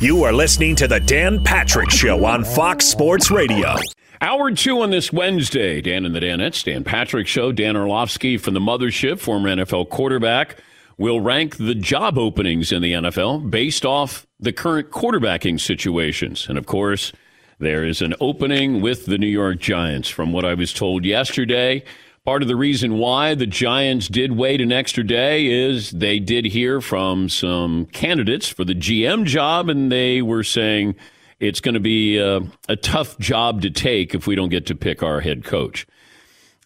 You are listening to the Dan Patrick Show on Fox Sports Radio. Hour two on this Wednesday. Dan and the Danettes, Dan Patrick Show. Dan Orlovsky from the Mothership, former NFL quarterback, will rank the job openings in the NFL based off the current quarterbacking situations. And of course, there is an opening with the New York Giants. From what I was told yesterday, Part of the reason why the Giants did wait an extra day is they did hear from some candidates for the GM job, and they were saying it's going to be a, a tough job to take if we don't get to pick our head coach.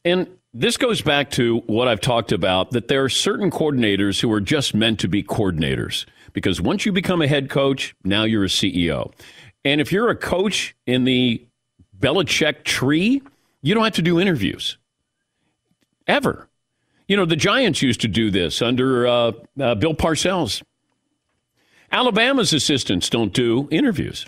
And this goes back to what I've talked about that there are certain coordinators who are just meant to be coordinators because once you become a head coach, now you're a CEO. And if you're a coach in the Belichick tree, you don't have to do interviews ever. You know, the Giants used to do this under uh, uh, Bill Parcells. Alabama's assistants don't do interviews.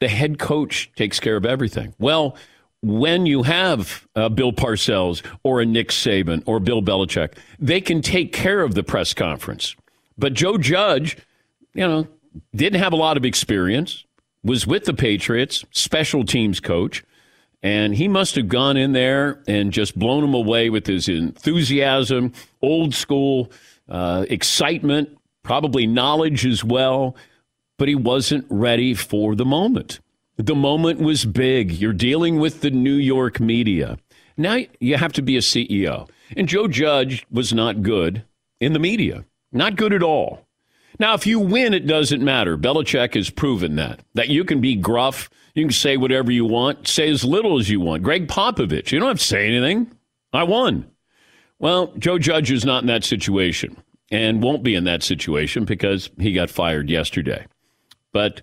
The head coach takes care of everything. Well, when you have uh, Bill Parcells or a Nick Saban or Bill Belichick, they can take care of the press conference. But Joe Judge, you know, didn't have a lot of experience, was with the Patriots, special teams coach. And he must have gone in there and just blown him away with his enthusiasm, old school uh, excitement, probably knowledge as well. But he wasn't ready for the moment. The moment was big. You're dealing with the New York media. Now you have to be a CEO. And Joe Judge was not good in the media, not good at all. Now, if you win, it doesn't matter. Belichick has proven that, that you can be gruff you can say whatever you want, say as little as you want. Gregg Popovich, you don't have to say anything. I won. Well, Joe Judge is not in that situation and won't be in that situation because he got fired yesterday. But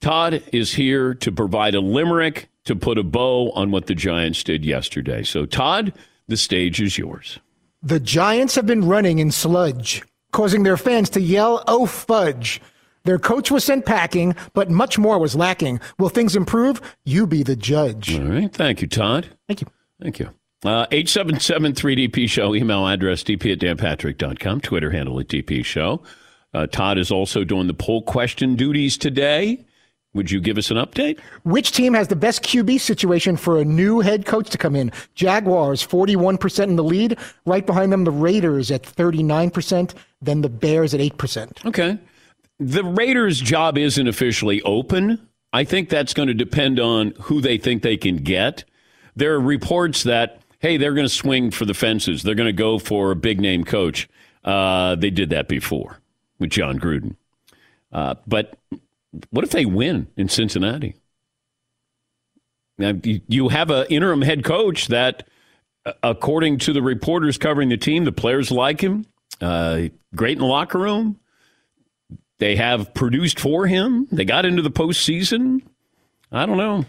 Todd is here to provide a limerick to put a bow on what the Giants did yesterday. So, Todd, the stage is yours. The Giants have been running in sludge, causing their fans to yell, oh, fudge. Their coach was sent packing, but much more was lacking. Will things improve? You be the judge. All right. Thank you, Todd. Thank you. Thank you. Uh, 877 3DP Show, email address dp at danpatrick.com, Twitter handle at DP Show. Uh, Todd is also doing the poll question duties today. Would you give us an update? Which team has the best QB situation for a new head coach to come in? Jaguars, 41% in the lead. Right behind them, the Raiders at 39%, then the Bears at 8%. Okay the Raiders' job isn't officially open. I think that's going to depend on who they think they can get. There are reports that, hey, they're going to swing for the fences. They're going to go for a big name coach. Uh, they did that before with Jon Gruden. Uh, but what if they win in Cincinnati? Now, you have an interim head coach that, according to the reporters covering the team, the players like him, uh, great in the locker room. They have produced for him. They got into the postseason. I don't know.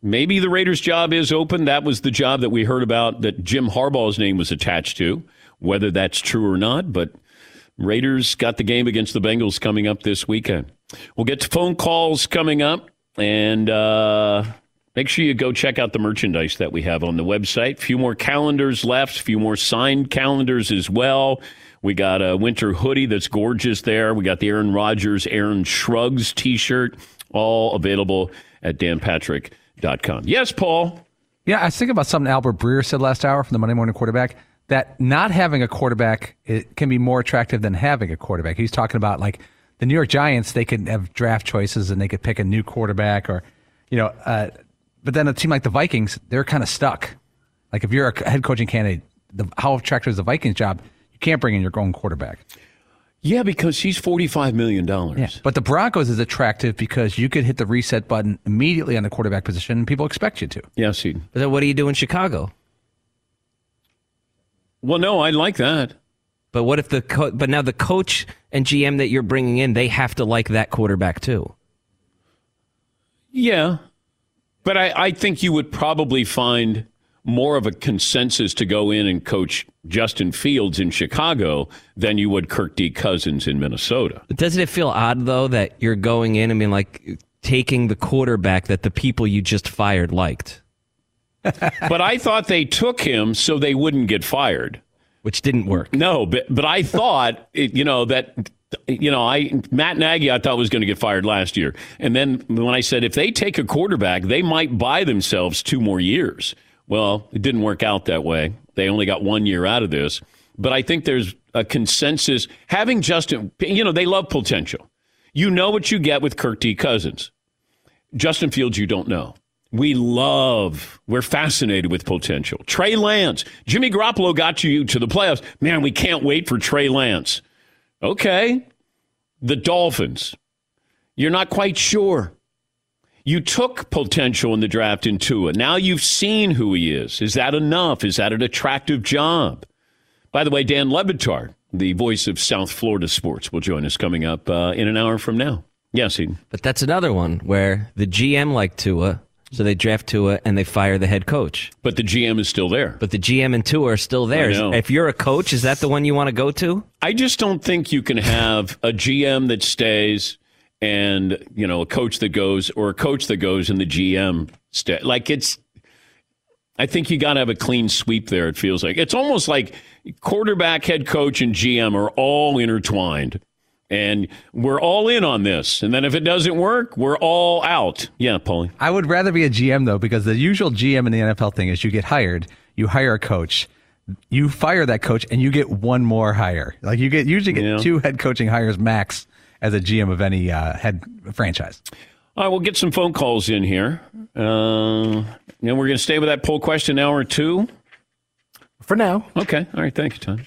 Maybe the Raiders' job is open. That was the job that we heard about that Jim Harbaugh's name was attached to. Whether that's true or not, but Raiders got the game against the Bengals coming up this weekend. We'll get to phone calls coming up, and uh, make sure you go check out the merchandise that we have on the website. A few more calendars left, a few more signed calendars as well. We got a winter hoodie that's gorgeous there. We got the Aaron Rodgers, Aaron Shrugs t shirt, all available at danpatrick.com. Yes, Paul. Yeah, I was thinking about something Albert Breer said last hour from the Monday Morning Quarterback that not having a quarterback it can be more attractive than having a quarterback. He's talking about like the New York Giants, they could have draft choices and they could pick a new quarterback or, you know, uh, but then a team like the Vikings, they're kind of stuck. Like if you're a head coaching candidate, the, how attractive is the Vikings job? You can't bring in your own quarterback. Yeah, because he's $45 million. Yeah. But the Broncos is attractive because you could hit the reset button immediately on the quarterback position and people expect you to. Yeah, he. But then what do you do in Chicago? Well, no, I like that. But what if the co- but now the coach and GM that you're bringing in, they have to like that quarterback too. Yeah, but I, I think you would probably find more of a consensus to go in and coach Justin Fields in Chicago than you would Kirk D. Cousins in Minnesota. Doesn't it feel odd though that you're going in and being like taking the quarterback that the people you just fired liked? but I thought they took him so they wouldn't get fired, which didn't work. No, but but I thought it, you know that you know I Matt Nagy I thought was going to get fired last year, and then when I said if they take a quarterback, they might buy themselves two more years. Well, it didn't work out that way. They only got one year out of this. But I think there's a consensus having Justin. You know they love potential. You know what you get with Kirk D. Cousins. Justin Fields, you don't know. We love, we're fascinated with potential. Trey Lance, Jimmy Garoppolo got you to the playoffs. Man, we can't wait for Trey Lance. Okay. The Dolphins, you're not quite sure. You took potential in the draft in Tua. Now you've seen who he is. Is that enough? Is that an attractive job? By the way, Dan Le Batard, the voice of South Florida sports, will join us coming up uh, in an hour from now. Yes, Eden. But that's another one where the GM like Tua, so they draft Tua and they fire the head coach. But the GM is still there. But the GM and Tua are still there. If you're a coach, is that the one you want to go to? I just don't think you can have a GM that stays and you know a coach that goes or a coach that goes and the GM stay. Like it's. I think you got to have a clean sweep there. It feels like it's almost like quarterback, head coach, and GM are all intertwined and we're all in on this. And then if it doesn't work, we're all out. Yeah, Paulie. I would rather be a GM though, because the usual GM in the NFL thing is you get hired, you hire a coach, you fire that coach, and you get one more hire. Like you get usually get yeah. two head coaching hires max as a GM of any uh, head franchise. All right, we'll get some phone calls in here. Uh, and we're going to stay with that poll question hour two. For now. Okay. All right. Thank you, Tom.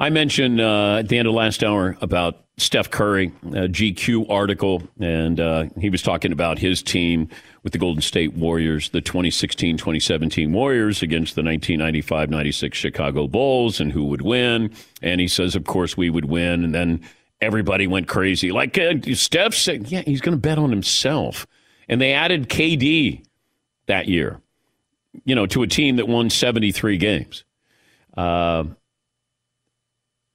I mentioned uh, at the end of last hour about Steph Curry, GQ article, and uh, he was talking about his team with the Golden State Warriors, the 2016 2017 Warriors against the 1995 96 Chicago Bulls, and who would win. And he says, of course, we would win. And then everybody went crazy. Like uh, Steph said, yeah, he's going to bet on himself. And they added KD that year, you know, to a team that won 73 games. Uh,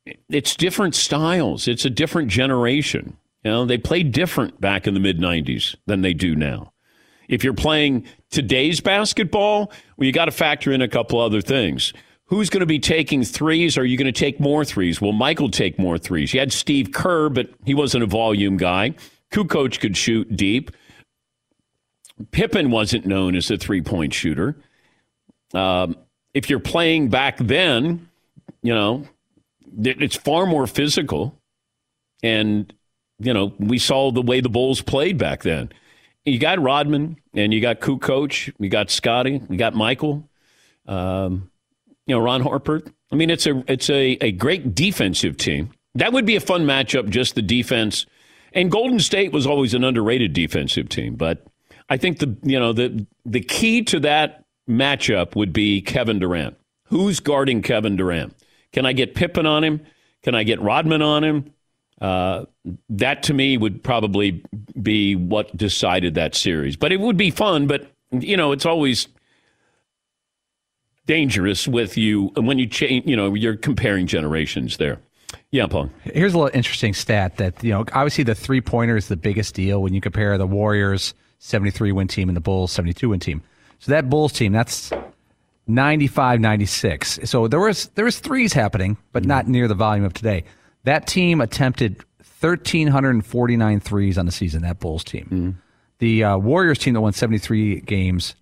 it's different styles. It's a different generation. You know, they played different back in the mid 90s than they do now. If you're playing today's basketball, well, you got to factor in a couple other things. Who's going to be taking threes? Are you going to take more threes? Will Michael take more threes? You had Steve Kerr, but he wasn't a volume guy. Kukoc could shoot deep. Pippen wasn't known as a three point shooter. Um, if you're playing back then, you know, it's far more physical. And, you know, we saw the way the Bulls played back then. You got Rodman and you got Kukoc, you got Scottie, you got Michael, um, you know, Ron Harper. I mean, it's a it's a, a great defensive team. That would be a fun matchup, just the defense. And Golden State was always an underrated defensive team, but I think the you know the the key to that matchup would be Kevin Durant. Who's guarding Kevin Durant? Can I get Pippen on him? Can I get Rodman on him? Uh, that to me would probably be what decided that series. But it would be fun. But you know, it's always dangerous with you when you change. You know, you're comparing generations there. Yeah, Paul. Here's a little interesting stat that you know obviously the three pointer is the biggest deal when you compare the Warriors 73 win team and the Bulls 72 win team. So that Bulls team that's 95 96. So there was there was threes happening, but not mm-hmm. near the volume of today. That team attempted 1349 threes on the season. That Bulls team. Mm-hmm. The uh, Warriors team that won 73 games,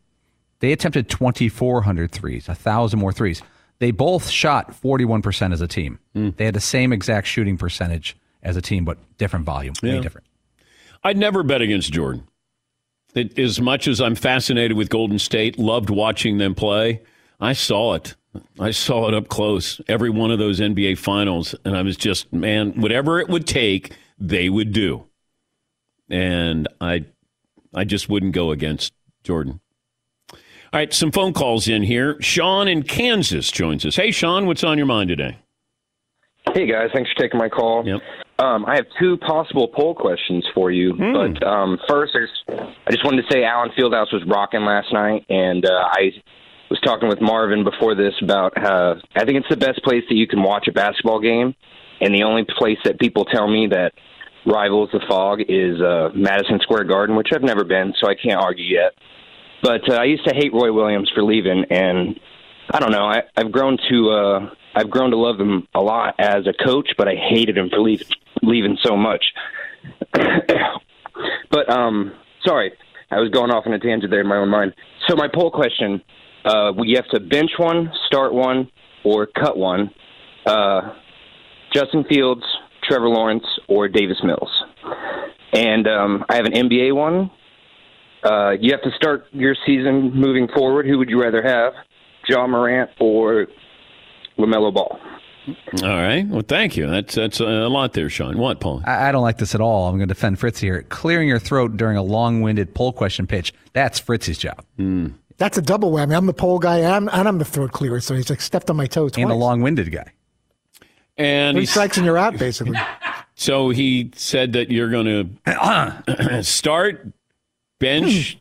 they attempted 2,400 threes, a thousand more threes. They both shot 41% as a team. Mm. They had the same exact shooting percentage as a team, but different volume, Yeah. different. I'd never bet against Jordan. It, as much as I'm fascinated with Golden State, loved watching them play, I saw it. I saw it up close. Every one of those NBA finals, and I was just, man, whatever it would take, they would do. And I, I just wouldn't go against Jordan. All right, some phone calls in here. Sean in Kansas joins us. Hey, Sean, what's on your mind today? Hey guys, thanks for taking my call. Yep. Um, I have two possible poll questions for you. But um, first, I just, I just wanted to say Allen Fieldhouse was rocking last night, and uh, I was talking with Marvin before this about how I think it's the best place that you can watch a basketball game, and the only place that people tell me that rivals the Phog is uh, Madison Square Garden, which I've never been, so I can't argue yet. But uh, I used to hate Roy Williams for leaving, and I don't know. I, I've grown to uh, I've grown to love him a lot as a coach, but I hated him for leaving leaving so much. but um, sorry, I was going off on a tangent there in my own mind. So my poll question: uh, you have to bench one, start one, or cut one. Uh, Justin Fields, Trevor Lawrence, or Davis Mills. And um, I have an NBA one. Uh, you have to start your season moving forward. Who would you rather have, Ja Morant or LaMelo Ball? All right. Well, thank you. That's that's a lot there, Sean. What, Paul? I, I don't like this at all. I'm going to defend Fritz here. Clearing your throat during a long-winded poll question pitch, that's Fritz's job. That's a double whammy. I'm the poll guy and I'm, and I'm the throat clearer, so he's like stepped on my toe twice. And a long-winded guy. And Three he's, strikes and you're out, basically. so he said that you're going to start, bench,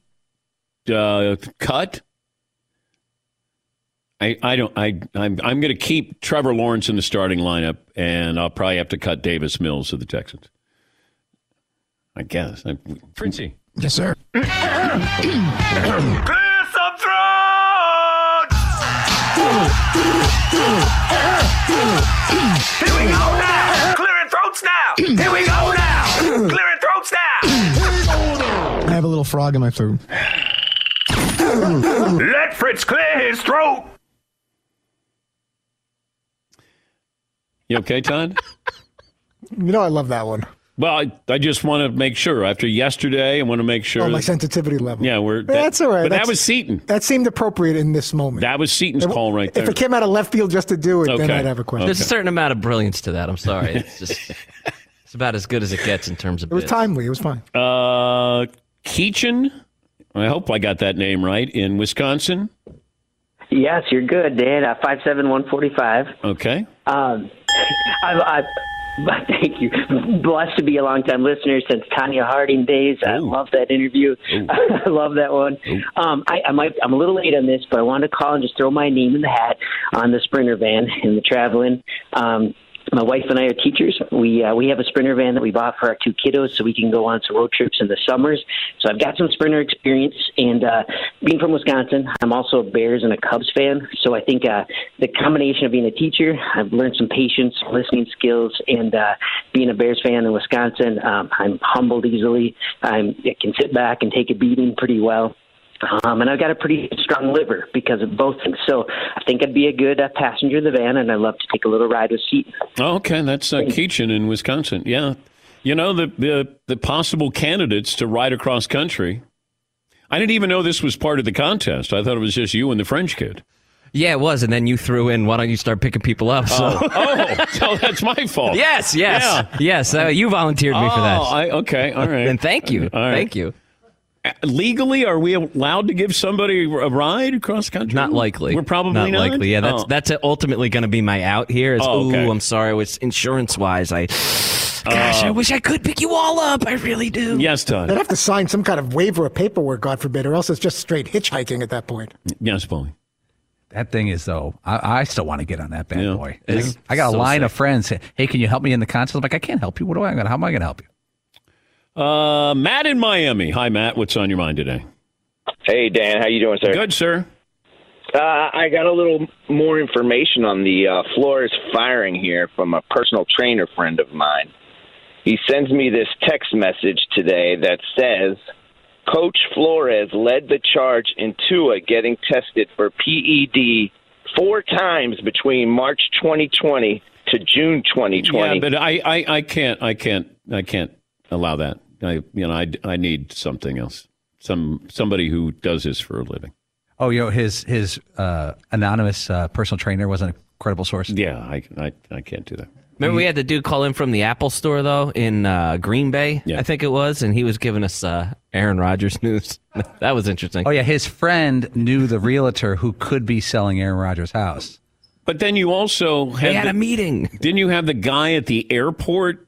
uh, cut. I, I don't I I'm I'm going to keep Trevor Lawrence in the starting lineup, and I'll probably have to cut Davis Mills of the Texans. I guess. I, Fritzy. yes, sir. Clear some throats! Here we go now! Clearing throats now! Here we go now! Clearing throats now! I have a little frog in my throat. Let Fritz clear his throat! You okay, Todd? You know I love that one. Well, I, I just want to make sure. After yesterday, I want to make sure. Oh, my that- sensitivity level. yeah, we're that- that's all right. But that was Seton. That seemed appropriate in this moment. That was Seton's If- call right there. If it came out of left field just to do it, then I'd have a question. There's a certain amount of brilliance to that. I'm sorry. It's just it's about as good as it gets in terms of It was bits. timely. It was fine. Uh, Keechin, I hope I got that name right, in Wisconsin. Yes, you're good, Dan. Uh, five seven one forty five. Okay. Um, I, I, thank you. Blessed to be a longtime listener since Tonya Harding days. I love that interview. I love that one. Um, I, I might, I'm a little late on this, but I wanted to call and just throw my name in the hat on the Sprinter van and the traveling. Um, my wife and I are teachers. We uh, we have a Sprinter van that we bought for our two kiddos, so we can go on some road trips in the summers. So I've got some Sprinter experience, and uh, being from Wisconsin, I'm also a Bears and a Cubs fan. So I think uh, the combination of being a teacher, I've learned some patience, listening skills, and uh, being a Bears fan in Wisconsin, um, I'm humbled easily. I'm, I can sit back and take a beating pretty well. Um, and I've got a pretty strong liver because of both things. So I think I'd be a good uh, passenger in the van, and I'd love to take a little ride with Seton. Oh, okay, that's uh, Keechin in Wisconsin. Yeah. You know, the, the, the possible candidates to ride across country. I didn't even know this was part of the contest. I thought it was just you and the French kid. Yeah, it was, and then you threw in. Why don't you start picking people up? So Oh, so that's my fault. yes, yes, Yeah. yes. Uh, you volunteered me for that. Oh, I, okay, all right. and thank you, All right. thank you. Legally, are we allowed to give somebody a ride across country? Not likely. We're probably not. likely. Yeah, that's Oh. that's ultimately going to be my out here. Is Oh, okay. ooh, I'm sorry. It's insurance wise. I Gosh, I uh, wish I could pick you all up. I really do. Yes, Todd. They'd have to sign some kind of waiver or paperwork, God forbid, or else it's just straight hitchhiking at that point. Yes, Paulie. That thing is though. I, I still want to get on that bad Yeah. boy. It's I got a so line of friends. Hey, can you help me in the contest? I'm like, I can't help you. What do I? How am I going to help you? Uh, Matt in Miami. Hi, Matt. What's on your mind today? Hey Dan, how you doing, sir? Good, sir. Uh, I got a little more information on the uh, Flores firing here from a personal trainer friend of mine. He sends me this text message today that says, "Coach Flores led the charge in Tua getting tested for PED four times between March 2020 to June 2020." Yeah, but I, I, I can't, I can't, I can't allow that. I, you know, I, I need something else. Some somebody who does this for a living. Oh, you know, his his uh, anonymous uh, personal trainer was an incredible source. Yeah, I, I, I can't do that. Remember, we had the dude call in from the Apple Store though in uh, Green Bay, Yeah. I think it was, and he was giving us uh, Aaron Rodgers news. that was interesting. Oh yeah, his friend knew the realtor who could be selling Aaron Rodgers' house. But then you also they had, had the- a meeting. didn't you have the guy at the airport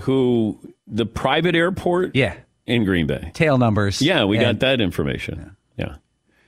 who the private airport? Yeah, in Green Bay. tail numbers. Yeah, we got that information. Yeah.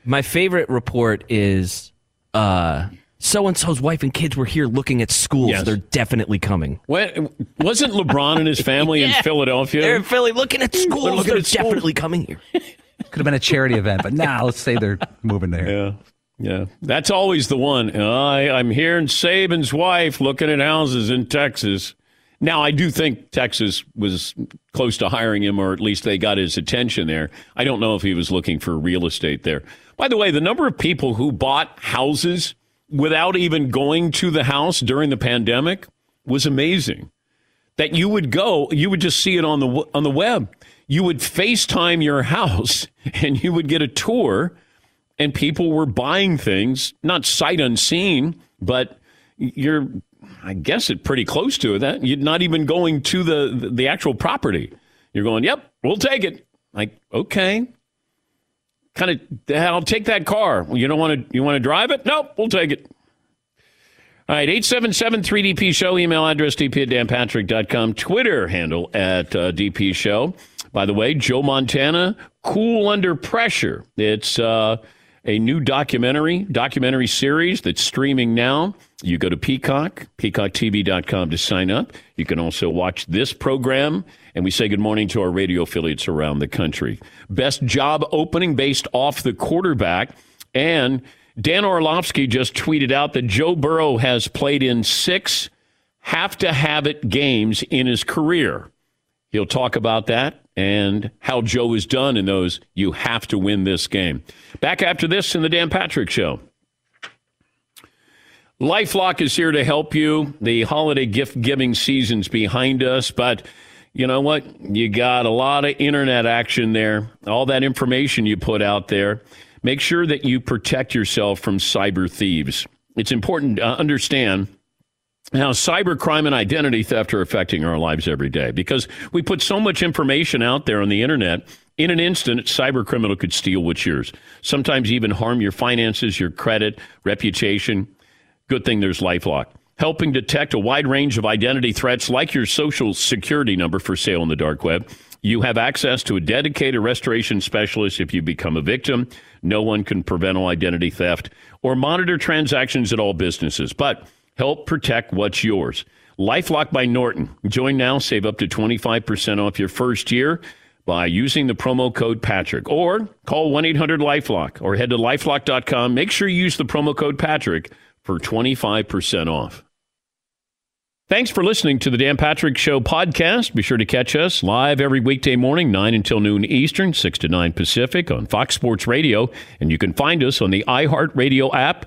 My favorite report is uh, so and so's wife and kids were here looking at schools. Yes. They're definitely coming. When, wasn't LeBron and his family in Philadelphia? They're in Philly looking at schools. looking They're at definitely coming here. Could have been a charity event, but now let's say they're moving there. Yeah. Yeah. That's always the one. I, I'm hearing Saban's wife looking at houses in Texas. Now, I do think Texas was close to hiring him, or at least they got his attention there. I don't know if he was looking for real estate there. By the way, the number of people who bought houses without even going to the house during the pandemic was amazing. That you would go, you would just see it on the on the web. You would FaceTime your house and you would get a tour and people were buying things, not sight unseen, but you're, I guess, it pretty close to that. You're not even going to the the actual property. You're going, yep, we'll take it. Like, okay, kind of, I'll take that car. You don't want to, you want to drive it? Nope, we'll take it. All right, 877-3DP Show, email address dp at danpatrick.com, Twitter handle at uh, DP Show. By the way, Joe Montana, Cool Under Pressure. It's uh, a new documentary, documentary series that's streaming now. You go to Peacock, peacocktv.com to sign up. You can also watch this program, and we say good morning to our radio affiliates around the country. Best job opening based off the quarterback, and Dan Orlovsky just tweeted out that Joe Burrow has played in six have to have it games in his career. He'll talk about that and how Joe is done in those you have to win this game. Back after this in the Dan Patrick Show. Lifelock is here to help you. The holiday gift giving season's behind us, but you know what? You got a lot of internet action there. All that information you put out there. Make sure that you protect yourself from cyber thieves. It's important to understand how cybercrime and identity theft are affecting our lives every day because we put so much information out there on the internet. In an instant, a cyber criminal could steal what's yours. Sometimes even harm your finances, your credit, reputation. Good thing there's Lifelock, helping detect a wide range of identity threats like your social security number for sale on the dark web. You have access to a dedicated restoration specialist if you become a victim. No one can prevent all identity theft or monitor transactions at all businesses, but help protect what's yours. Lifelock by Norton. Join now, save up to 25% off your first year by using the promo code Patrick or call 1 800 Lifelock or head to lifelock.com. Make sure you use the promo code Patrick for 25% off. Thanks for listening to the Dan Patrick Show podcast. Be sure to catch us live every weekday morning, 9 until noon Eastern, 6 to 9 Pacific on Fox Sports Radio. And you can find us on the iHeartRadio app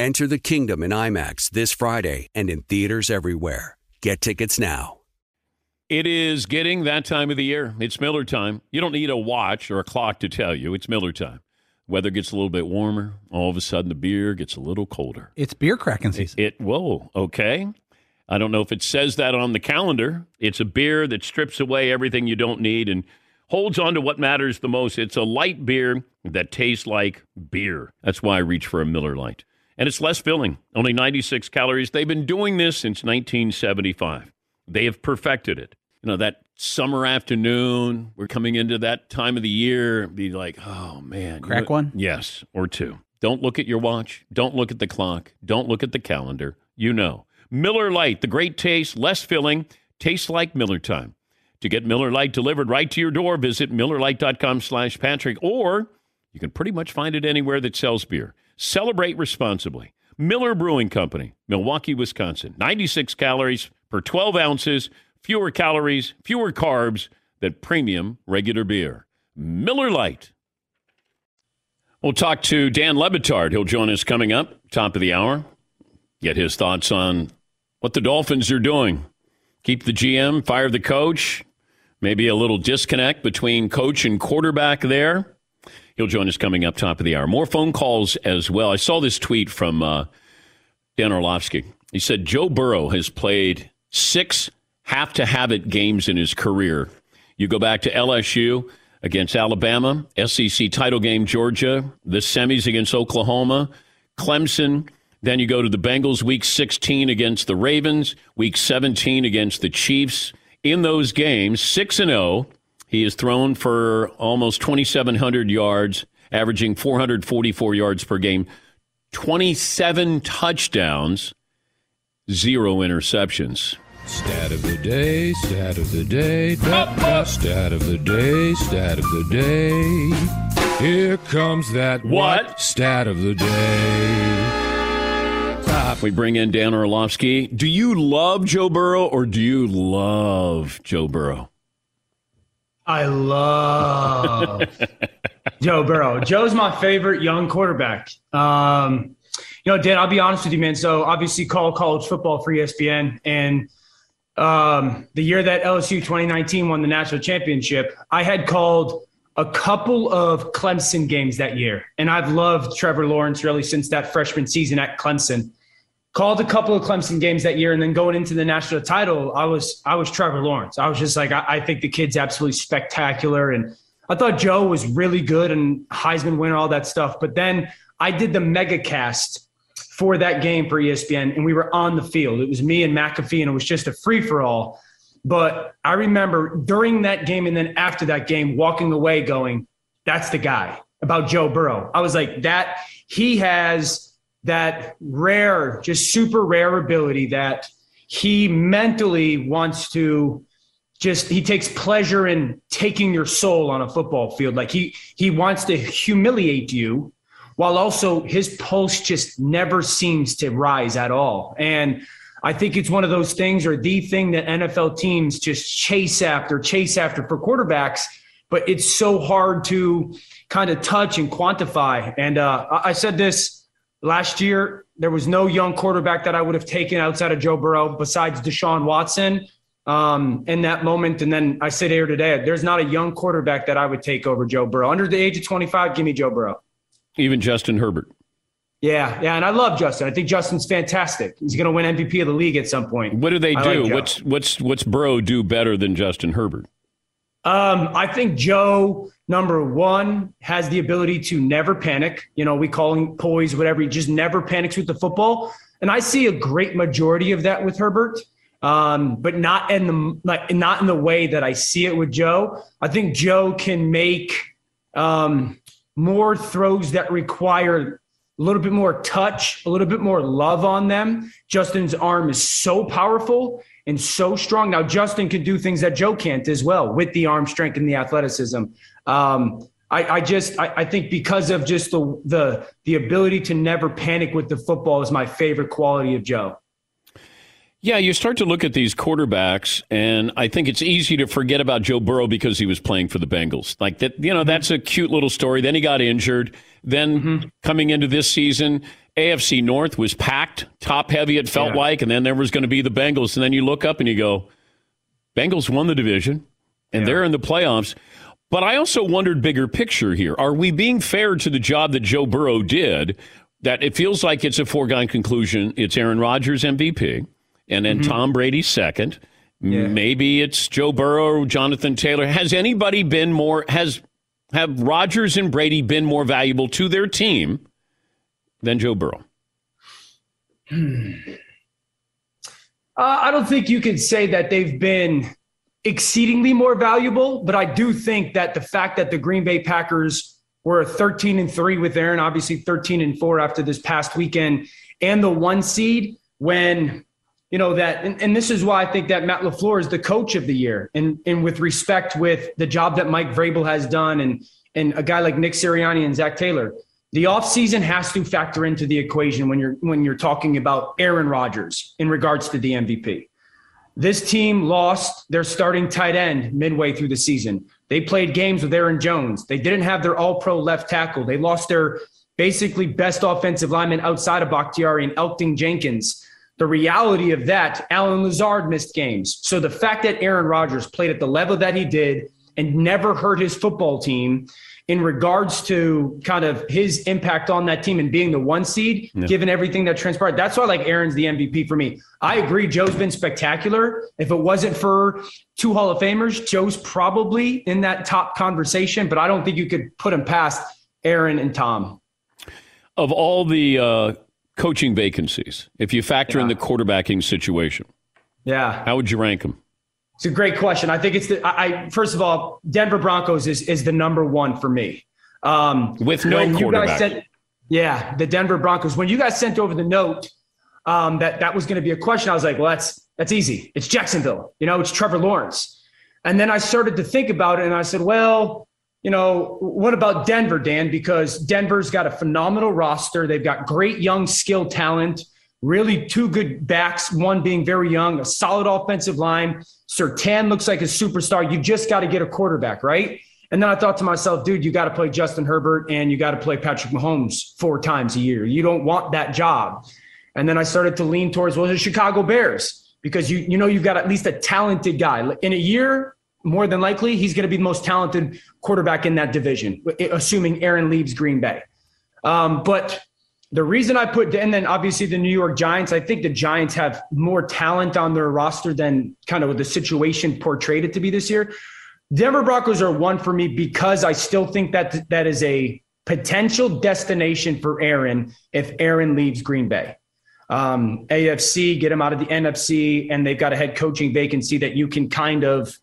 Enter the kingdom in IMAX this Friday and in theaters everywhere. Get tickets now. It is getting that time of the year. It's Miller time. You don't need a watch or a clock to tell you. It's Miller time. Weather gets a little bit warmer. All of a sudden, the beer gets a little colder. It's beer cracking season. It, whoa, okay. I don't know if it says that on the calendar. It's a beer that strips away everything you don't need and holds on to what matters the most. It's a light beer that tastes like beer. That's why I reach for a Miller Lite. And it's less filling, only 96 calories. They've been doing this since 1975. They have perfected it. You know, that summer afternoon, we're coming into that time of the year, be like, oh man. Crack You know- one? Yes, or two. Don't look at your watch. Don't look at the clock. Don't look at the calendar. You know. Miller Lite, the great taste, less filling, tastes like Miller time. To get Miller Lite delivered right to your door, visit MillerLite.com slash Patrick, or you can pretty much find it anywhere that sells beer. Celebrate responsibly. Miller Brewing Company, Milwaukee, Wisconsin. 96 calories per 12 ounces, fewer calories, fewer carbs than premium regular beer. Miller Lite. We'll talk to Dan Le Batard. He'll join us coming up, top of the hour. Get his thoughts on what the Dolphins are doing. Keep the GM, fire the coach. Maybe a little disconnect between coach and quarterback there. He'll join us coming up top of the hour. More phone calls as well. I saw this tweet from uh, Dan Orlovsky. He said Joe Burrow has played six have to have it games in his career. You go back to LSU against Alabama, SEC title game Georgia, the semis against Oklahoma, Clemson. Then you go to the Bengals week 16 against the Ravens, week 17 against the Chiefs. In those games, 6 and 0, he has thrown for almost 2700 yards, averaging 444 yards per game, 27 touchdowns, zero interceptions. Stat of the day, stat of the day, da, da, stat of the day, stat of the day. Here comes that What? stat of the day. We bring in Dan Orlovsky. Do you love Joe Burrow or do you love Joe Burrow? I love Joe Burrow. Joe's my favorite young quarterback. Um, you know, Dan, I'll be honest with you, man. So obviously, call college football for ESPN, and um, the year that LSU 2019 won the national championship, I had called a couple of Clemson games that year, and I've loved Trevor Lawrence really since that freshman season at Clemson called a couple of Clemson games that year, and then going into the national title, I was I was Trevor Lawrence. I was just like, I, I think the kid's absolutely spectacular, and I thought Joe was really good and Heisman winner, all that stuff. But then I did the mega cast for that game for ESPN, and we were on the field. It was me and McAfee, and it was just a free for all. But I remember during that game and then after that game, walking away going, "That's the guy." about Joe Burrow. I was like, that he has that rare, just super rare ability that he mentally wants to just he takes pleasure in taking your soul on a football field. Like he he wants to humiliate you while also his pulse just never seems to rise at all. And I think it's one of those things or the thing that NFL teams just chase after, chase after for quarterbacks, but it's so hard to kind of touch and quantify. And uh, I said this last year there was no young quarterback that I would have taken outside of Joe Burrow besides Deshaun Watson um, in that moment. And then I sit here today, there's not a young quarterback that I would take over Joe Burrow. Under the age of 25, give me Joe Burrow. Even Justin Herbert. Yeah, yeah, and I love Justin. I think Justin's fantastic. He's going to win MVP of the league at some point. What do they I do? like what's what's what's Burrow do better than Justin Herbert? Um, I think Joe, number one, has the ability to never panic. You know, we call him poise, whatever. He just never panics with the football. And I see a great majority of that with Herbert, um, but not in the like not in the way that I see it with Joe. I think Joe can make um, more throws that require a little bit more touch, a little bit more love on them. Justin's arm is so powerful and so strong. Now, Justin can do things that Joe can't as well with the arm strength and the athleticism. Um, I, I just I, I think because of just the the the ability to never panic with the football is my favorite quality of Joe. Yeah, you start to look at these quarterbacks, and I think it's easy to forget about Joe Burrow because he was playing for the Bengals. Like that, you know, mm-hmm. that's a cute little story. Then he got injured. Then mm-hmm. coming into this season, AFC North was packed, top heavy. It felt Yeah. like, and then there was going to be the Bengals, and then you look up and you go, Bengals won the division, and they're in the playoffs. But I also wondered bigger picture here. Are we being fair to the job that Joe Burrow did? That it feels like it's a foregone conclusion. It's Aaron Rodgers MVP, and then Mm-hmm. Tom Brady second. Maybe it's Joe Burrow or Jonathan Taylor. Has anybody been more? Has have Rodgers and Brady been more valuable to their team than Joe Burrow? Uh, I don't think you can say that they've been exceedingly more valuable, but I do think that the fact that the Green Bay Packers were 13 and 3 with Aaron, obviously 13 and 4 after this past weekend, and the one seed when you know that and, and this is why I think that Matt LaFleur is the coach of the year. And and with respect with the job that Mike Vrabel has done and and a guy like Nick Sirianni and Zac Taylor. The offseason has to factor into the equation when you're when you're talking about Aaron Rodgers in regards to the MVP. This team lost their starting tight end midway through the season. They played games with Aaron Jones. They didn't have their all pro left tackle. They lost their basically best offensive lineman outside of Bakhtiari and Elgton Jenkins. The reality of that, Allen Lazard missed games. So the fact that Aaron Rodgers played at the level that he did and never hurt his football team in regards to kind of his impact on that team and being the one seed, Yeah. given everything that transpired. That's why like Aaron's the MVP for me. I agree. Joe's been spectacular. If it wasn't for two Hall of Famers, Joe's probably in that top conversation, but I don't think you could put him past Aaron and Tom. Of all the uh, coaching vacancies, if you factor in the quarterbacking situation, Yeah. how would you rank them? It's a great question. I think it's the I, I first of all, Denver Broncos is is the number one for me. Um, With no quarterback. sent, yeah, the Denver Broncos. When you guys sent over the note um, that that was going to be a question, I was like, well, that's that's easy. It's Jacksonville. You know, it's Trevor Lawrence. And then I started to think about it, and I said, well, you know, what about Denver, Dan? Because Denver's got a phenomenal roster. They've got great young skill talent, really two good backs, one being very young, a solid offensive line. Sutton looks like a superstar. You just got to get a quarterback, right? And then I thought to myself, dude, you got to play Justin Herbert and you got to play Patrick Mahomes four times a year. You don't want that job. And then I started to lean towards, well, the Chicago Bears, because you you know you've got at least a talented guy. In a year, more than likely, he's going to be the most talented quarterback in that division, assuming Aaron leaves Green Bay. Um, but the reason I put, and then obviously the New York Giants, I think the Giants have more talent on their roster than kind of the situation portrayed it to be this year. Denver Broncos are one for me because I still think that that is a potential destination for Aaron if Aaron leaves Green Bay. Um, AFC, get him out of the NFC, and they've got a head coaching vacancy that you can kind of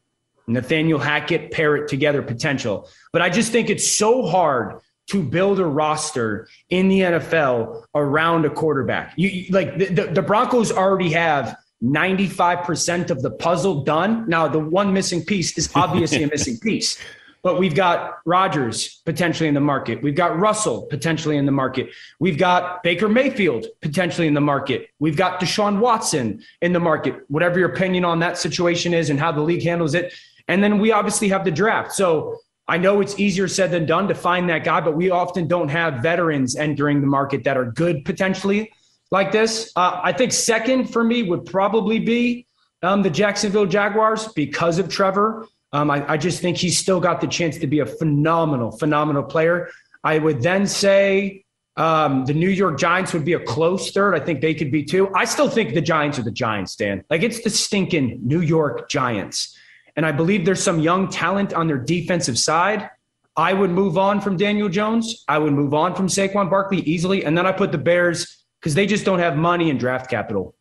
Nathaniel Hackett pair it together potential. But I just think it's so hard to build a roster in the NFL around a quarterback. You, you like the, the, the Broncos already have 95% of the puzzle done. Now, the one missing piece is obviously a missing piece. But we've got Rodgers potentially in the market. We've got Russell potentially in the market. We've got Baker Mayfield potentially in the market. We've got Deshaun Watson in the market, whatever your opinion on that situation is and how the league handles it. And then we obviously have the draft. So I know it's easier said than done to find that guy, but we often don't have veterans entering the market that are good potentially like this. Uh, I think second for me would probably be um, the Jacksonville Jaguars because of Trevor. Um, I, I, just think he's still got the chance to be a phenomenal, phenomenal player. I would then say um, the New York Giants would be a close third. I think they could be too. I still think the Giants are the Giants, Dan. Like it's the stinking New York Giants. And I believe there's some young talent on their defensive side. I would move on from Daniel Jones. I would move on from Saquon Barkley easily. And then I put the Bears because they just don't have money and draft capital.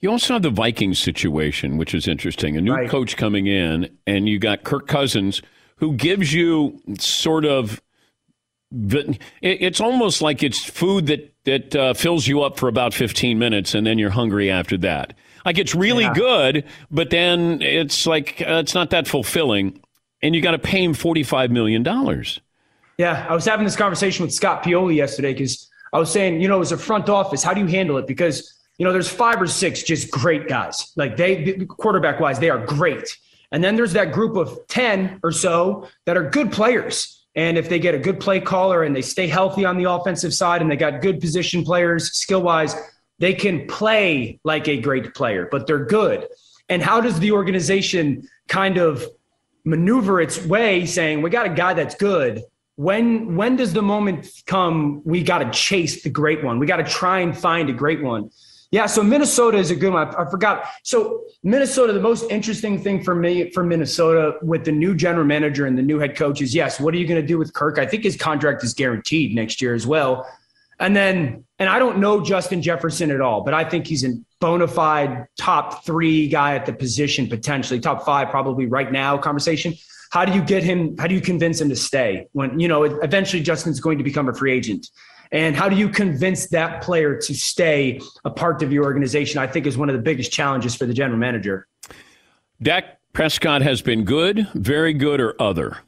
You also have the Vikings situation, which is interesting. A new right. coach coming in, and you got Kirk Cousins, who gives you sort of. It's almost like it's food that that uh, fills you up for about 15 minutes, and then you're hungry after that. Like it's really yeah. good, but then it's like uh, it's not that fulfilling, and you got to pay him 45 million dollars. Yeah, I was having this conversation with Scott Pioli yesterday because I was saying, you know, as a front office, how do you handle it? Because you know, there's five or six just great guys. Like they, quarterback wise, they are great. And then there's that group of 10 or so that are good players. And if they get a good play caller and they stay healthy on the offensive side and they got good position players, skill wise, they can play like a great player, but they're good. And how does the organization kind of maneuver its way saying, we got a guy that's good? When when does the moment come we got to chase the great one? We got to try and find a great one. Yeah, so Minnesota is a good one. I, I, forgot. So Minnesota, the most interesting thing for me for Minnesota with the new general manager and the new head coach is yes, what are you going to do with Kirk? I think his contract is guaranteed next year as well. And then, and I don't know Justin Jefferson at all, but I think he's a bona fide top three guy at the position, potentially top five, probably right now conversation. How do you get him? How do you convince him to stay when, you know, eventually Justin's going to become a free agent? And how do you convince that player to stay a part of your organization? I think is one of the biggest challenges for the general manager. Dak Prescott has been good, very good, or other.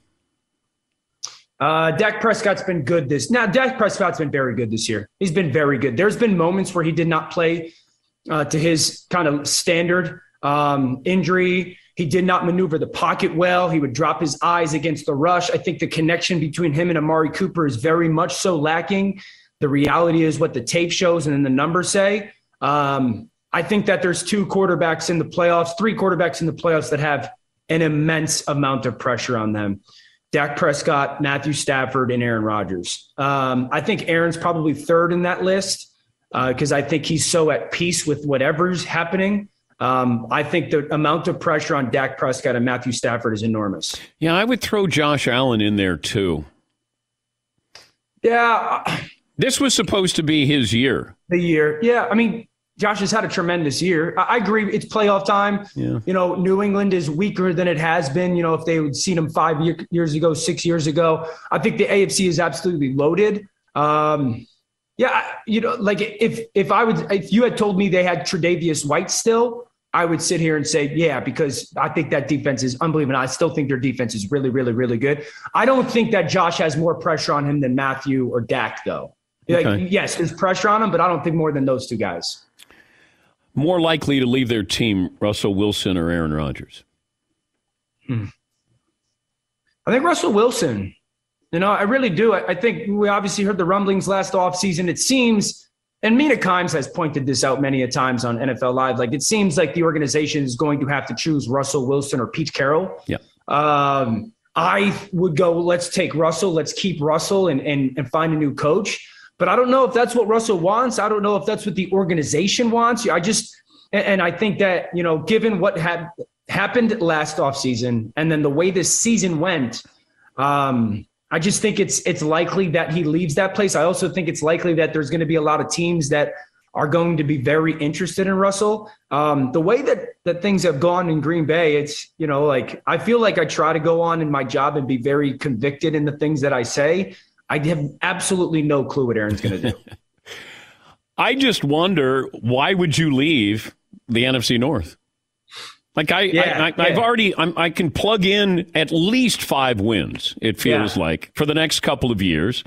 Uh, Dak Prescott's been good this. Now, Dak Prescott's been very good this year. He's been very good. There's been moments where he did not play uh, to his kind of standard um, injury. He did not maneuver the pocket well. He would drop his eyes against the rush. I think the connection between him and Amari Cooper is very much so lacking. The reality is what the tape shows and then the numbers say. Um, I think that there's two quarterbacks in the playoffs, three quarterbacks in the playoffs that have an immense amount of pressure on them. Dak Prescott, Matthew Stafford, and Aaron Rodgers. Um, I think Aaron's probably third in that list because uh, I think he's so at peace with whatever's happening. Um, I think the amount of pressure on Dak Prescott and Matthew Stafford is enormous. Yeah, I would throw Josh Allen in there too. Yeah. This was supposed to be his year. The year. Yeah. I mean, Josh has had a tremendous year. I agree. It's playoff time. Yeah. You know, New England is weaker than it has been. You know, if they would seen him five year, years ago, six years ago, I think the AFC is absolutely loaded. Um, yeah, you know, like if if I would if you had told me they had Tre'Davious White still, I would sit here and say, yeah, because I think that defense is unbelievable. I still think their defense is really, really, really good. I don't think that Josh has more pressure on him than Matthew or Dak, though. Okay. Like, yes, there's pressure on him, but I don't think more than those two guys. More likely to leave their team, Russell Wilson or Aaron Rodgers? Hmm. I think Russell Wilson. You know, I really do. I, I think we obviously heard the rumblings last offseason. It seems and Mina Kimes has pointed this out many a times on NFL Live. Like it seems like the organization is going to have to choose Russell Wilson or Pete Carroll. Yeah. Um, I would go, let's take Russell, let's keep Russell and, and, and find a new coach. But I don't know if that's what Russell wants. I don't know if that's what the organization wants. I just, and, I think that, you know, given what had happened last offseason and then the way this season went, um, I just think it's it's likely that he leaves that place. I also think it's likely that there's going to be a lot of teams that are going to be very interested in Russell. Um, the way that that things have gone in Green Bay, it's you know like I feel like I try to go on in my job and be very convicted in the things that I say. I have absolutely no clue what Aaron's going to do. I just wonder why would you leave the NFC North? Like I, Yeah, I, I have yeah. already, I'm, I can plug in at least five wins. It feels Yeah. like for the next couple of years.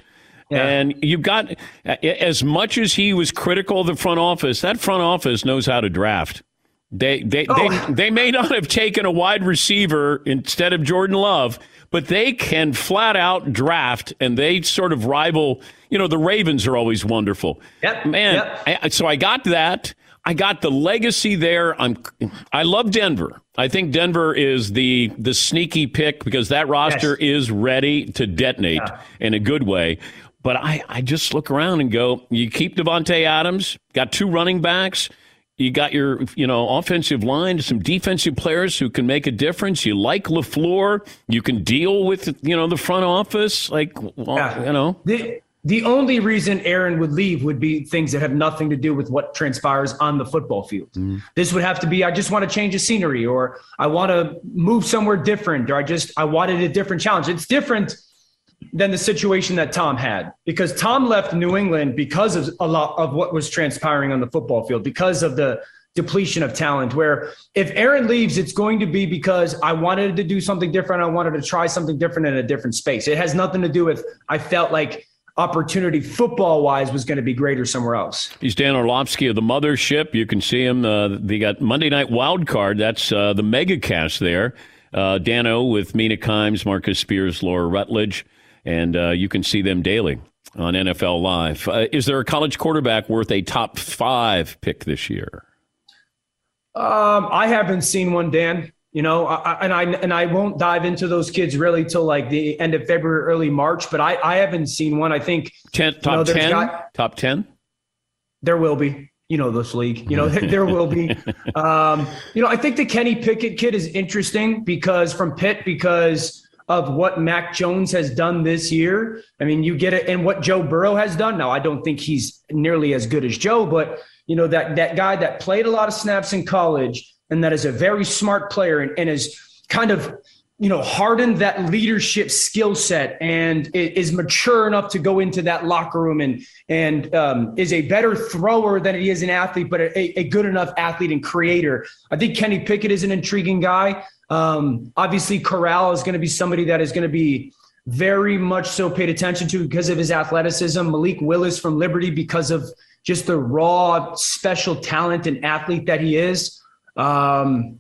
And you've got as much as he was critical of the front office. That front office knows how to draft. They they Oh. they, they may not have taken a wide receiver instead of Jordan Love, but they can flat out draft, and they sort of rival. You know, the Ravens are always wonderful. Yep, man. yep. I, so I got that. I got the legacy there. I'm. I love Denver. I think Denver is the the sneaky pick because that roster is ready to detonate in a good way. But I, I just look around and go, you keep Davante Adams, got two running backs. You got your, you know, offensive line, some defensive players who can make a difference. You like Lafleur. You can deal with, you know, the front office. Like, well, you know, The the only reason Aaron would leave would be things that have nothing to do with what transpires on the football field. Mm-hmm. This would have to be I just want to change the scenery or I want to move somewhere different or I just I wanted a different challenge. It's different than the situation that Tom had because Tom left New England because of a lot of what was transpiring on the football field because of the depletion of talent where if Aaron leaves it's going to be because I wanted to do something different I wanted to try something different in a different space it has nothing to do with I felt like opportunity football wise was going to be greater somewhere else He's Dan Orlovsky of the Mothership. You can see him. Uh, they got Monday Night Wild Card. That's uh, the mega cast there. Uh, Dano with Mina Kimes, Marcus Spears, Laura Rutledge. And uh, you can see them daily on NFL Live. Uh, is there a college quarterback worth a top five pick this year? Um, I haven't seen one, Dan. You know, I, and I and I won't dive into those kids really till like the end of February, early March. But I, I haven't seen one. I think Ten, you top know, 10? got- top 10? there will be. You know this league. You know there, there will be. Um, you know, I think the Kenny Pickett kid is interesting because from Pitt because of what Mac Jones has done this year. I mean, you get it, and what Joe Burrow has done. Now, I don't think he's nearly as good as Joe, but you know that that guy that played a lot of snaps in college and that is a very smart player and, and is kind of you know hardened that leadership skill set and is mature enough to go into that locker room and and um, is a better thrower than he is an athlete but a, a good enough athlete and creator i think kenny pickett is an intriguing guy um, obviously corral is going to be somebody that is going to be very much so paid attention to because of his athleticism malik willis from liberty because of just the raw special talent and athlete that he is um,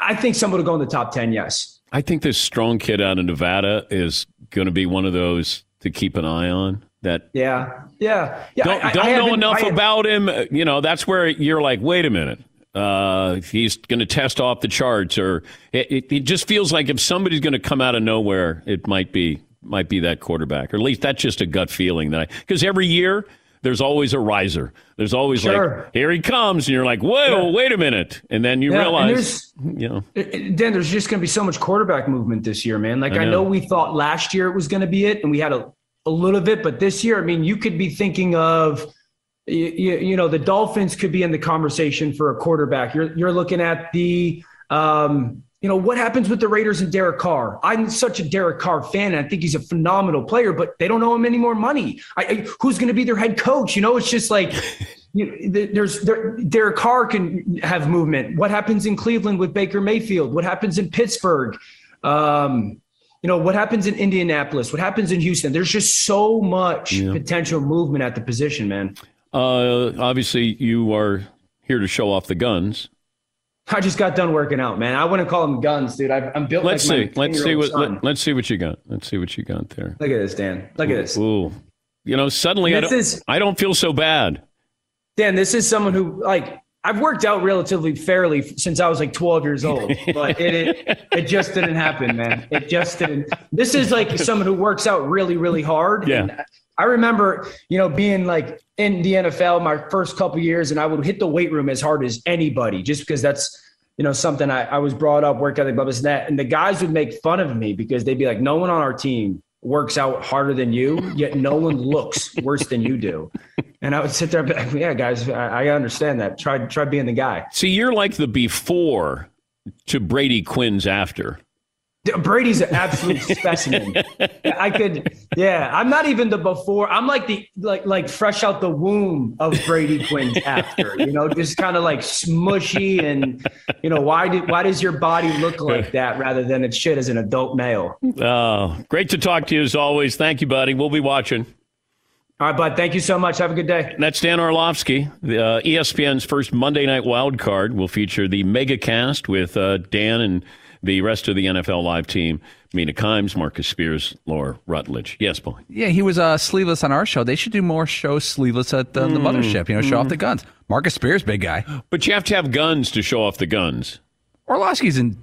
i think someone will go in the top 10 yes I think this strong kid out of Nevada is going to be one of those to keep an eye on. That Yeah, yeah, yeah. don't, I- I don't know enough I- about him. You know, that's where you're like, wait a minute. Uh, he's going to test off the charts, or it, it, it just feels like if somebody's going to come out of nowhere, it might be might be that quarterback, or at least that's just a gut feeling that I because every year there's always a riser. There's always Sure. like, here he comes, and you're like, whoa, Yeah. wait a minute, and then you Yeah, realize, you know, it- there's just going to be so much quarterback movement this year, man. Like I I know, know. we thought last year it was going to be it, and we had a, a little bit, but this year, I mean, you could be thinking of, you, you know, the Dolphins could be in the conversation for a quarterback. You're you're looking at the, um, you know, what happens with the Raiders and Derek Carr? I'm such a Derek Carr fan, and I think he's a phenomenal player, but they don't owe him any more money. I, I, who's going to be their head coach? You know, it's just like. You, there's there, Derek Carr can have movement. What happens in Cleveland with Baker Mayfield? What happens in Pittsburgh? Um, you know what happens in Indianapolis? What happens in Houston? There's just so much Yeah. potential movement at the position, man. Uh, obviously you are here to show off the guns. I just got done working out, man. I wouldn't call them guns, dude. I, I'm built Let's like see. Let's see what. son. Let, us see what you got. Let's see what you got there. Look at this, Dan. Look at this. Ooh, you know, suddenly I don't. is- I don't feel so bad. Dan, this is someone who like I've worked out relatively fairly since I was like 12 years old, but it, it it just didn't happen, man. It just didn't. This is like someone who works out really, really hard. Yeah. And I remember, you know, being like in the NFL my first couple years, and I would hit the weight room as hard as anybody, just because that's you know something I, I was brought up, work ethic, blah blah blah. And the guys would make fun of me because they'd be like, "No one on our team works out harder than you, yet no one looks worse than you do. And I would sit there, like, yeah, guys, I, I understand that. Try try being the guy. See, you're like the before to Brady Quinn's after. Brady's an absolute specimen. I could, yeah. I'm not even the before. I'm like the like like fresh out the womb of Brady Quinn's after. You know, just kind of like smushy and you know why did why does your body look like that rather than it shit as an adult male? Oh, great to talk to you as always. Thank you, buddy. We'll be watching. All right, bud. Thank you so much. Have a good day. That's Dan Orlovsky. The, uh, ESPN's first Monday Night Wild Card will feature the mega cast with uh, Dan and the rest of the NFL live team. Mina Kimes, Marcus Spears, Laura Rutledge. Yes, boy. Yeah, he was uh, sleeveless on our show. They should do more shows sleeveless at the, the Mm. mothership. You know, show off Mm. the guns. Marcus Spears, big guy. But you have to have guns to show off the guns. Orlovsky's in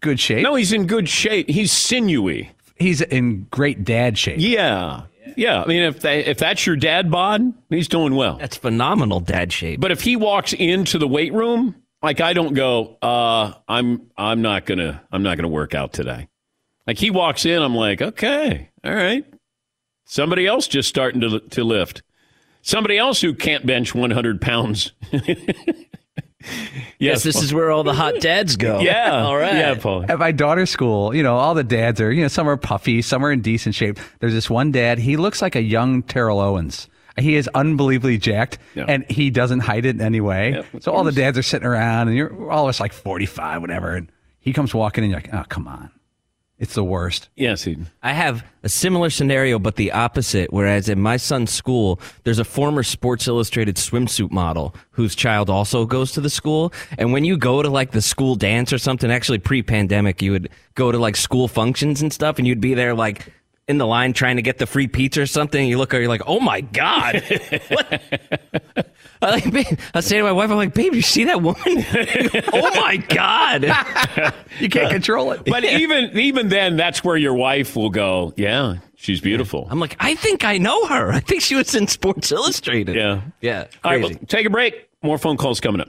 good shape. No, he's in good shape. He's sinewy. He's in great dad shape. Yeah. Yeah, I mean, if that, if that's your dad bod, he's doing well. That's phenomenal dad shape. But if he walks into the weight room, like I don't go, uh, I'm I'm not gonna I'm not gonna work out today. Like he walks in, I'm like, okay, all right. Somebody else just starting to to lift. Somebody else who can't bench 100 pounds. Yes, this is where all the hot dads go. Yeah. all right. Yeah, Paul. At my daughter's school, you know, all the dads are, you know, some are puffy, some are in decent shape. There's this one dad, he looks like a young Terrell Owens. He is unbelievably jacked, Yeah. and he doesn't hide it in any way. Yeah, of so all the dads are sitting around, and you're all of us like 45, whatever. And he comes walking in, you're like, oh, come on. It's the worst. Yes, Eden. I have a similar scenario, but the opposite. Whereas in my son's school, there's a former Sports Illustrated swimsuit model whose child also goes to the school. And when you go to like the school dance or something, actually pre pandemic, you would go to like school functions and stuff, and you'd be there like in the line trying to get the free pizza or something. You look, at you're like, oh my God. What? I like, babe, I say to my wife, I'm like, babe, you see that woman? oh my God. you can't control it. But even even then, that's where your wife will go. Yeah, she's beautiful. I'm like, I think I know her. I think she was in Sports Illustrated. Yeah. Yeah. All right, well, take a break. More phone calls coming up.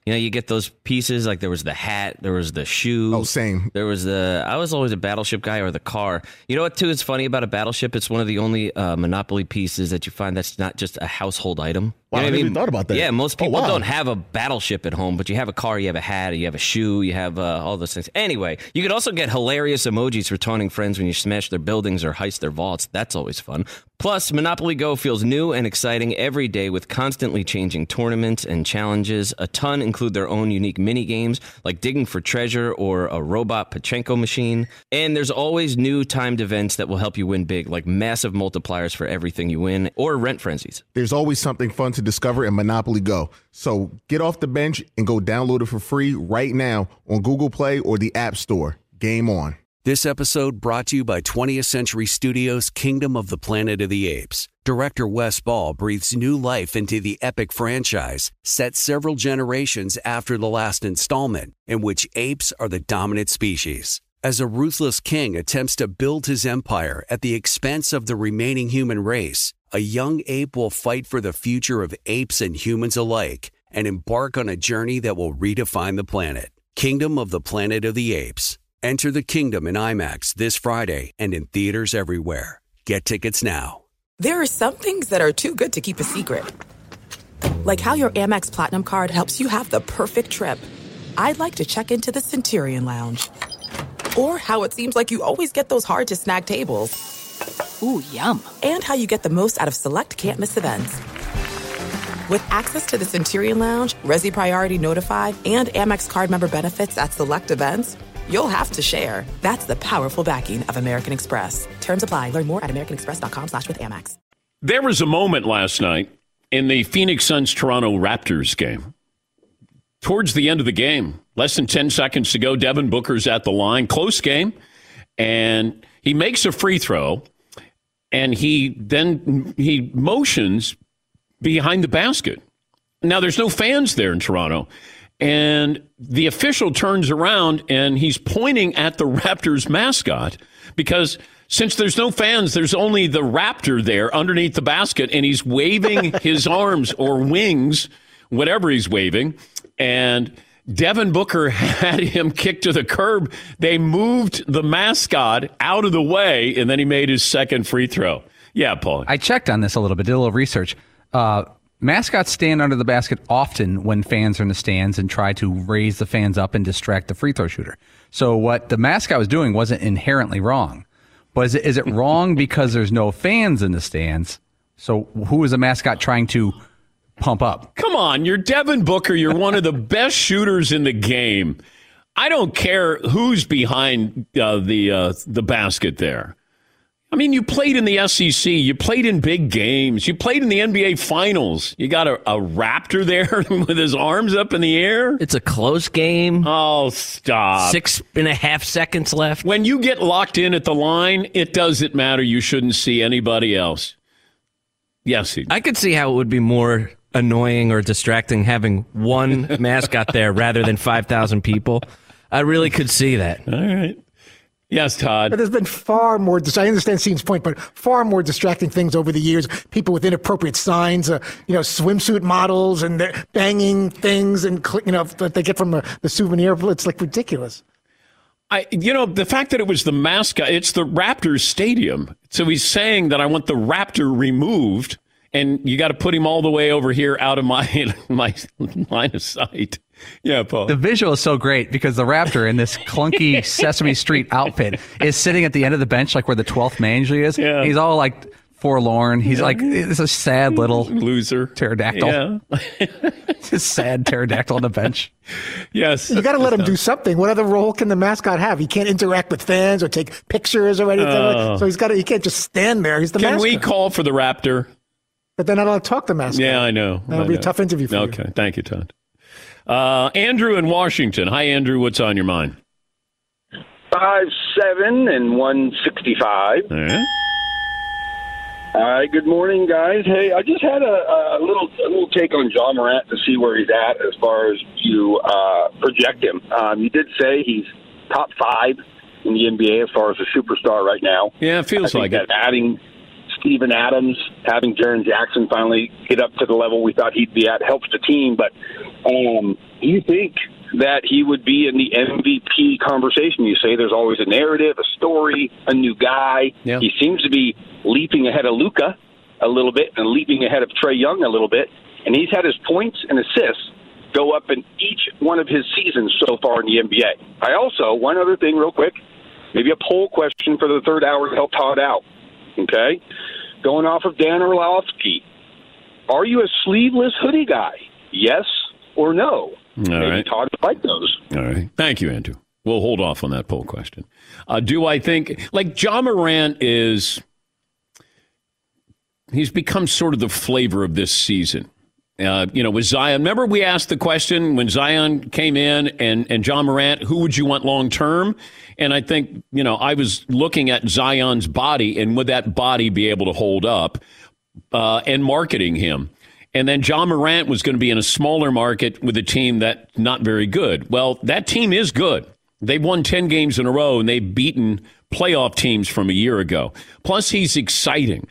You know, you get those pieces like there was the hat, there was the shoe. Oh, same. There was the. I was always a battleship guy or the car. You know what? Too is funny about a battleship. It's one of the only uh, Monopoly pieces that you find that's not just a household item. Wow, You know I never even thought about that. Yeah, most Oh, people wow. don't have a battleship at home, but you have a car, you have a hat, you have a shoe, you have uh, all those things. Anyway, you could also get hilarious emojis for taunting friends when you smash their buildings or heist their vaults. That's always fun. Plus, Monopoly Go feels new and exciting every day with constantly changing tournaments and challenges. A ton include their own unique mini games like digging for treasure or a robot Pachinko machine. And there's always new timed events that will help you win big, like massive multipliers for everything you win or rent frenzies. There's always something fun to discover in Monopoly Go. So get off the bench and go download it for free right now on Google Play or the App Store. Game on. This episode brought to you by 20th Century Studios' Kingdom of the Planet of the Apes. Director Wes Ball breathes new life into the epic franchise, set several generations after the last installment, in which apes are the dominant species. As a ruthless king attempts to build his empire at the expense of the remaining human race, a young ape will fight for the future of apes and humans alike and embark on a journey that will redefine the planet. Kingdom of the Planet of the Apes. Enter the kingdom in IMAX this Friday and in theaters everywhere. Get tickets now. There are some things that are too good to keep a secret. Like how your Amex Platinum card helps you have the perfect trip. I'd like to check into the Centurion Lounge. Or how it seems like you always get those hard to snag tables. Ooh, yum. And how you get the most out of select can't miss events. With access to the Centurion Lounge, Resy Priority Notified, and Amex card member benefits at select events, you'll have to share. That's the powerful backing of American Express. Terms apply. Learn more at americanexpress.com slash with Amex. There was a moment last night in the Phoenix Suns Toronto Raptors game. Towards the end of the game, less than 10 seconds to go, Devin Booker's at the line. Close game. And he makes a free throw. And he then he motions behind the basket. Now, there's no fans there in Toronto. And the official turns around and he's pointing at the Raptors mascot because since there's no fans, there's only the Raptor there underneath the basket, and he's waving his arms or wings, whatever he's waving. And Devin Booker had him kicked to the curb. They moved the mascot out of the way, and then he made his second free throw. Yeah, Paul. I checked on this a little bit, did a little research. Uh, mascots stand under the basket often when fans are in the stands and try to raise the fans up and distract the free throw shooter. So what the mascot was doing wasn't inherently wrong. But is it, is it wrong because there's no fans in the stands? So who is the mascot trying to pump up? Come on, you're Devin Booker. You're one of the best shooters in the game. I don't care who's behind uh, the uh, the basket there. I mean, you played in the SEC. You played in big games. You played in the NBA Finals. You got a, a Raptor there with his arms up in the air. It's a close game. Oh, stop. Six and a half seconds left. When you get locked in at the line, it doesn't matter. You shouldn't see anybody else. Yes, he, I could see how it would be more annoying or distracting having one mascot there rather than 5,000 people. I really could see that. All right. Yes, Todd. But there's been far more. I understand Seton's point, but far more distracting things over the years. People with inappropriate signs, uh, you know, swimsuit models, and they're banging things, and you know that they get from uh, the souvenir. It's like ridiculous. I, you know, the fact that it was the mascot, it's the Raptors stadium. So he's saying that I want the Raptor removed, and you got to put him all the way over here out of my my line of sight. Yeah, Paul. The visual is so great because the Raptor in this clunky Sesame Street outfit is sitting at the end of the bench, like where the 12th man usually is. Yeah. He's all like forlorn. He's like, it's a sad little loser pterodactyl. Yeah. Just sad pterodactyl on the bench. Yes. You got to let him do something. What other role can the mascot have? He can't interact with fans or take pictures or anything. Oh. So he's got to. He can't just stand there. He's the Can mascot. we call for the Raptor? But they're not allowed to talk to the mascot. Yeah, I know. That'll I be a tough interview for you. Okay, thank you, Todd. Uh, Andrew in Washington. Hi, Andrew. What's on your mind? Five seven and one sixty five. All right. Hi, good morning, guys. Hey, I just had a, a little a little take on Ja Morant to see where he's at as far as you uh, project him. Um, you did say he's top five in the NBA as far as a superstar right now. Yeah, it feels I like think it. that adding Steven Adams, having Jaren Jackson finally get up to the level we thought he'd be at helps the team. But um, do you think that he would be in the MVP conversation? You say there's always a narrative, a story, a new guy. Yeah. He seems to be leaping ahead of Luka a little bit and leaping ahead of Trae Young a little bit. And he's had his points and assists go up in each one of his seasons so far in the NBA. I also, one other thing, real quick, maybe a poll question for the third hour to help Todd out. Okay? Going off of Dan Orlovsky, are you a sleeveless hoodie guy? Yes or no? All maybe right. Todd like those. All right. Thank you, Andrew. We'll hold off on that poll question. Uh, do I think, like, Ja Morant is, he's become sort of the flavor of this season. Uh, you know, with Zion, remember we asked the question when Zion came in and, and Ja Morant, who would you want long term? And I think, you know, I was looking at Zion's body and would that body be able to hold up uh, and marketing him? And then Ja Morant was going to be in a smaller market with a team that's not very good. Well, that team is good. They've won 10 games in a row and they've beaten playoff teams from a year ago. Plus, he's exciting.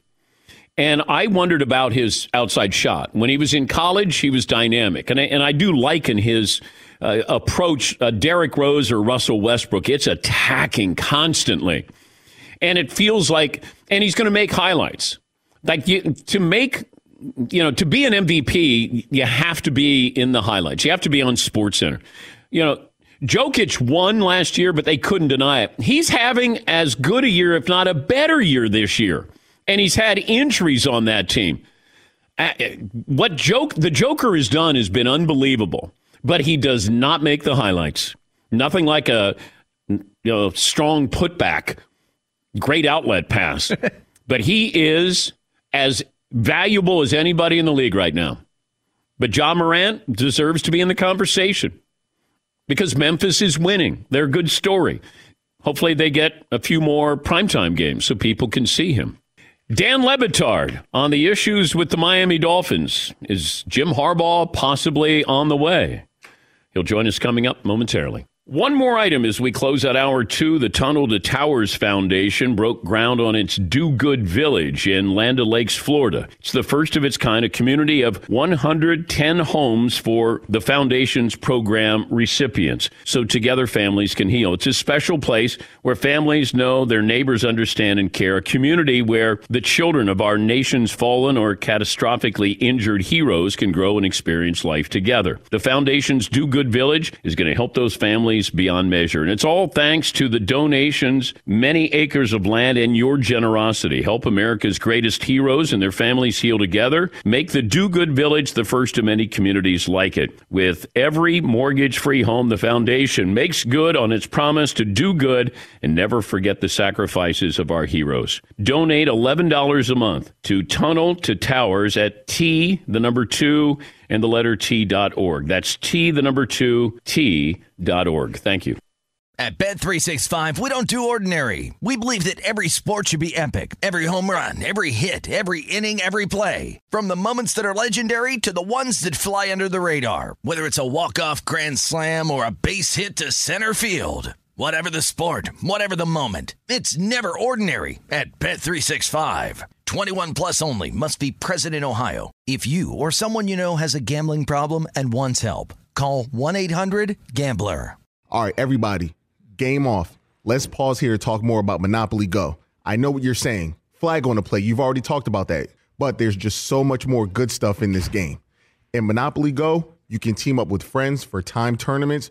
And I wondered about his outside shot. When he was in college, he was dynamic. And I, and I do liken his uh, approach, uh, Derrick Rose or Russell Westbrook. It's attacking constantly. And it feels like, and he's going to make highlights. Like you, to make, you know, to be an MVP, you have to be in the highlights. You have to be on Sports Center. You know, Jokic won last year, but they couldn't deny it. He's having as good a year, if not a better year this year. And he's had injuries on that team. Uh, what joke the Joker has done has been unbelievable, but he does not make the highlights. Nothing like a you know, strong putback, great outlet pass. but he is as valuable as anybody in the league right now. But Ja Morant deserves to be in the conversation because Memphis is winning. They're a good story. Hopefully, they get a few more primetime games so people can see him. Dan Le Batard on the issues with the Miami Dolphins. Is Jim Harbaugh possibly on the way? He'll join us coming up momentarily. One more item as we close out hour two. The Tunnel to Towers Foundation broke ground on its Do Good Village in Land Lakes, Florida. It's the first of its kind, a community of 110 homes for the foundation's program recipients. So together families can heal. It's a special place where families know their neighbors understand and care, a community where the children of our nation's fallen or catastrophically injured heroes can grow and experience life together. The foundation's Do Good Village is going to help those families beyond measure. And it's all thanks to the donations, many acres of land, and your generosity. Help America's greatest heroes and their families heal together. Make the Do Good Village the first of many communities like it. With every mortgage free home, the foundation makes good on its promise to do good and never forget the sacrifices of our heroes. Donate $11 a month to Tunnel to Towers at T, the number two, and the letter T.org. That's T, the number two, T.org. Thank you. At Bed 365, we don't do ordinary. We believe that every sport should be epic. Every home run, every hit, every inning, every play. From the moments that are legendary to the ones that fly under the radar. Whether it's a walk-off grand slam or a base hit to center field. Whatever the sport, whatever the moment. It's never ordinary at Bet365. 21 plus only must be present in Ohio. If you or someone you know has a gambling problem and wants help, call 1-800-GAMBLER. All right, everybody, game off. Let's pause here to talk more about Monopoly Go. I know what you're saying. Flag on the play. You've already talked about that. But there's just so much more good stuff in this game. In Monopoly Go, you can team up with friends for time tournaments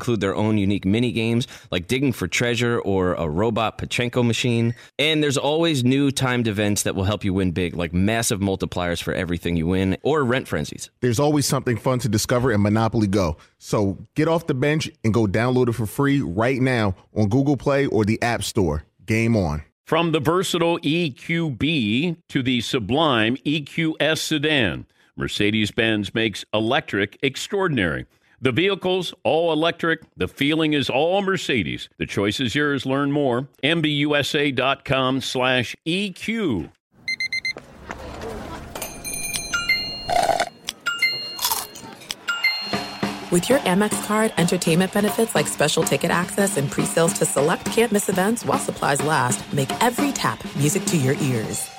include their own unique mini games like digging for treasure or a robot Pachinko machine. And there's always new timed events that will help you win big, like massive multipliers for everything you win or rent frenzies. There's always something fun to discover in Monopoly Go. So get off the bench and go download it for free right now on Google Play or the App Store. Game on. From the versatile EQB to the sublime EQS sedan, Mercedes Benz makes electric extraordinary. The vehicle's all electric. The feeling is all Mercedes. The choice is yours. Learn more. MBUSA.com slash EQ. With your Amex card, entertainment benefits like special ticket access and pre-sales to select campus events while supplies last make every tap music to your ears.